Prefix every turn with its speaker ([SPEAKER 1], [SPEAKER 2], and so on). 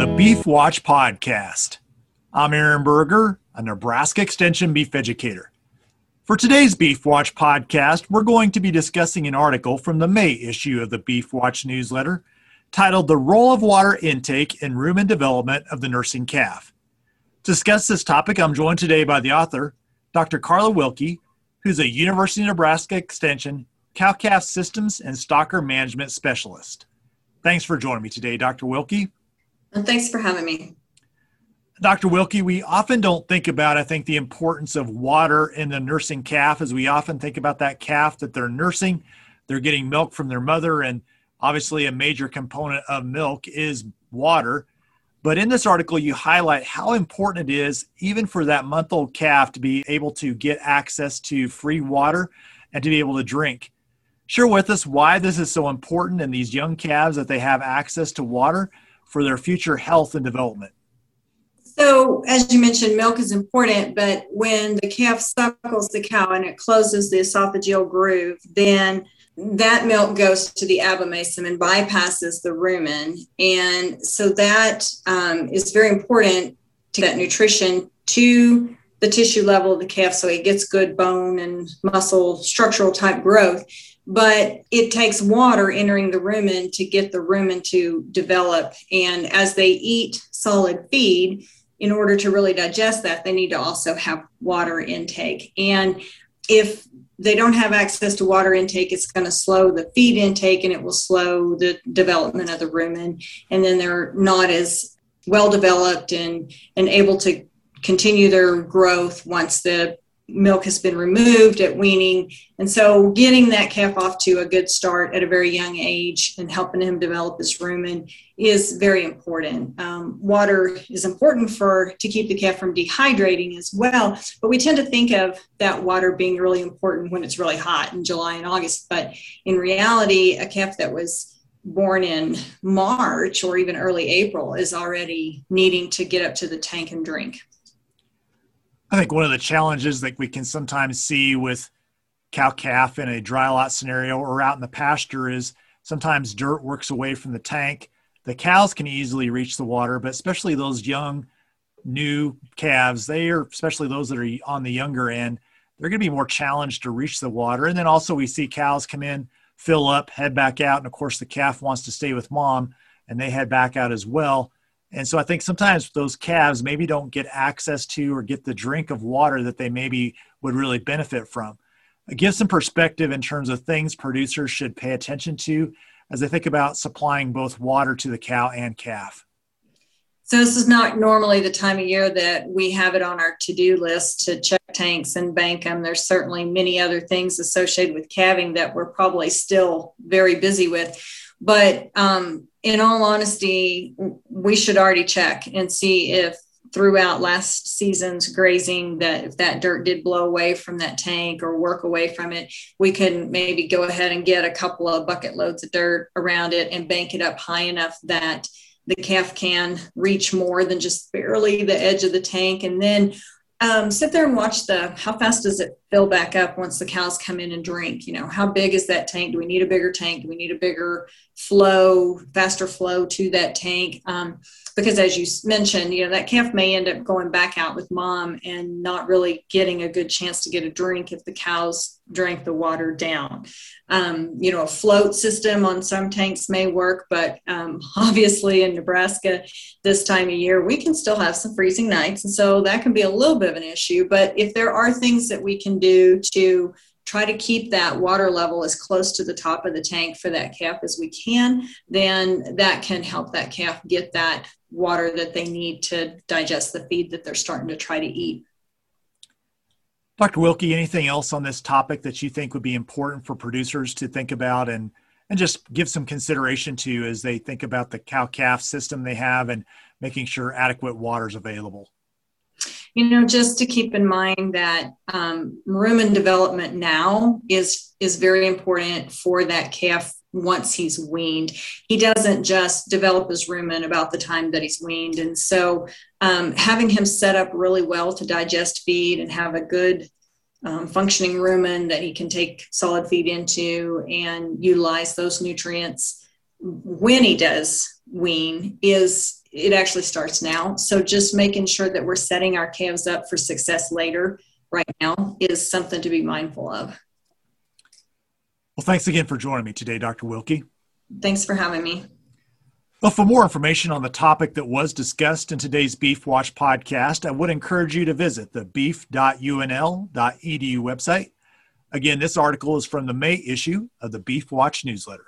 [SPEAKER 1] the Beef Watch podcast. I'm Aaron Berger, a Nebraska Extension beef educator. For today's Beef Watch podcast, we're going to be discussing an article from the May issue of the Beef Watch newsletter titled The Role of Water Intake in Rumen Development of the Nursing Calf. To discuss this topic, I'm joined today by the author, Dr. Karla Wilke, who's a University of Nebraska Extension cow calf systems and stocker management specialist. Thanks for joining me today, Dr. Wilke.
[SPEAKER 2] And thanks for having me.
[SPEAKER 1] Dr. Wilke, we often don't think about, I think, the importance of water in the nursing calf as we often think about that calf that they're nursing. They're getting milk from their mother, and obviously, a major component of milk is water. But in this article, you highlight how important it is, even for that month old calf, to be able to get access to free water and to be able to drink. Share with us why this is so important in these young calves that they have access to water for their future health and development?
[SPEAKER 2] So, as you mentioned, milk is important, but when the calf suckles the cow and it closes the esophageal groove, then that milk goes to the abomasum and bypasses the rumen. And so that um, is very important to get nutrition to the tissue level of the calf so it gets good bone and muscle structural type growth but it takes water entering the rumen to get the rumen to develop. And as they eat solid feed, in order to really digest that, they need to also have water intake. And if they don't have access to water intake, it's going to slow the feed intake and it will slow the development of the rumen. And then they're not as well developed and, and able to continue their growth once the milk has been removed at weaning. And so getting that calf off to a good start at a very young age and helping him develop his rumen is very important. Um, water is important for to keep the calf from dehydrating as well, but we tend to think of that water being really important when it's really hot in July and August. But in reality, a calf that was born in March or even early April is already needing to get up to the tank and drink.
[SPEAKER 1] I think one of the challenges that we can sometimes see with cow calf in a dry lot scenario or out in the pasture is sometimes dirt works away from the tank. The cows can easily reach the water, but especially those young, new calves, they are, especially those that are on the younger end, they're going to be more challenged to reach the water. And then also we see cows come in, fill up, head back out. And of course, the calf wants to stay with mom and they head back out as well. And so I think sometimes those calves maybe don't get access to or get the drink of water that they maybe would really benefit from. Give some perspective in terms of things producers should pay attention to as they think about supplying both water to the cow and calf.
[SPEAKER 2] So this is not normally the time of year that we have it on our to-do list to check tanks and bank them. There's certainly many other things associated with calving that we're probably still very busy with. But um, in all honesty, we should already check and see if throughout last season's grazing that if that dirt did blow away from that tank or work away from it, we can maybe go ahead and get a couple of bucket loads of dirt around it and bank it up high enough that the calf can reach more than just barely the edge of the tank. And then um, sit there and watch the how fast does it fill back up once the cows come in and drink? You know how big is that tank? Do we need a bigger tank? Do we need a bigger flow faster flow to that tank? Um, because as you mentioned you know that calf may end up going back out with mom and not really getting a good chance to get a drink if the cows drank the water down. Um, you know a float system on some tanks may work but um, obviously in nebraska this time of year we can still have some freezing nights. And so that can be a little bit of an issue. But if there are things that we can do to try to keep that water level as close to the top of the tank for that calf as we can, then that can help that calf get that water that they need to digest the feed that they're starting to try to eat.
[SPEAKER 1] Dr. Wilke, anything else on this topic that you think would be important for producers to think about and, and just give some consideration to as they think about the cow calf system they have and making sure adequate water is available?
[SPEAKER 2] you know just to keep in mind that um, rumen development now is is very important for that calf once he's weaned he doesn't just develop his rumen about the time that he's weaned and so um, having him set up really well to digest feed and have a good um, functioning rumen that he can take solid feed into and utilize those nutrients when he does wean is it actually starts now. So just making sure that we're setting our calves up for success later right now is something to be mindful of.
[SPEAKER 1] Well, thanks again for joining me today, Dr. Wilke.
[SPEAKER 2] Thanks for having me.
[SPEAKER 1] Well, for more information on the topic that was discussed in today's Beef Watch podcast, I would encourage you to visit the beef.unl.edu website. Again, this article is from the May issue of the Beef Watch newsletter.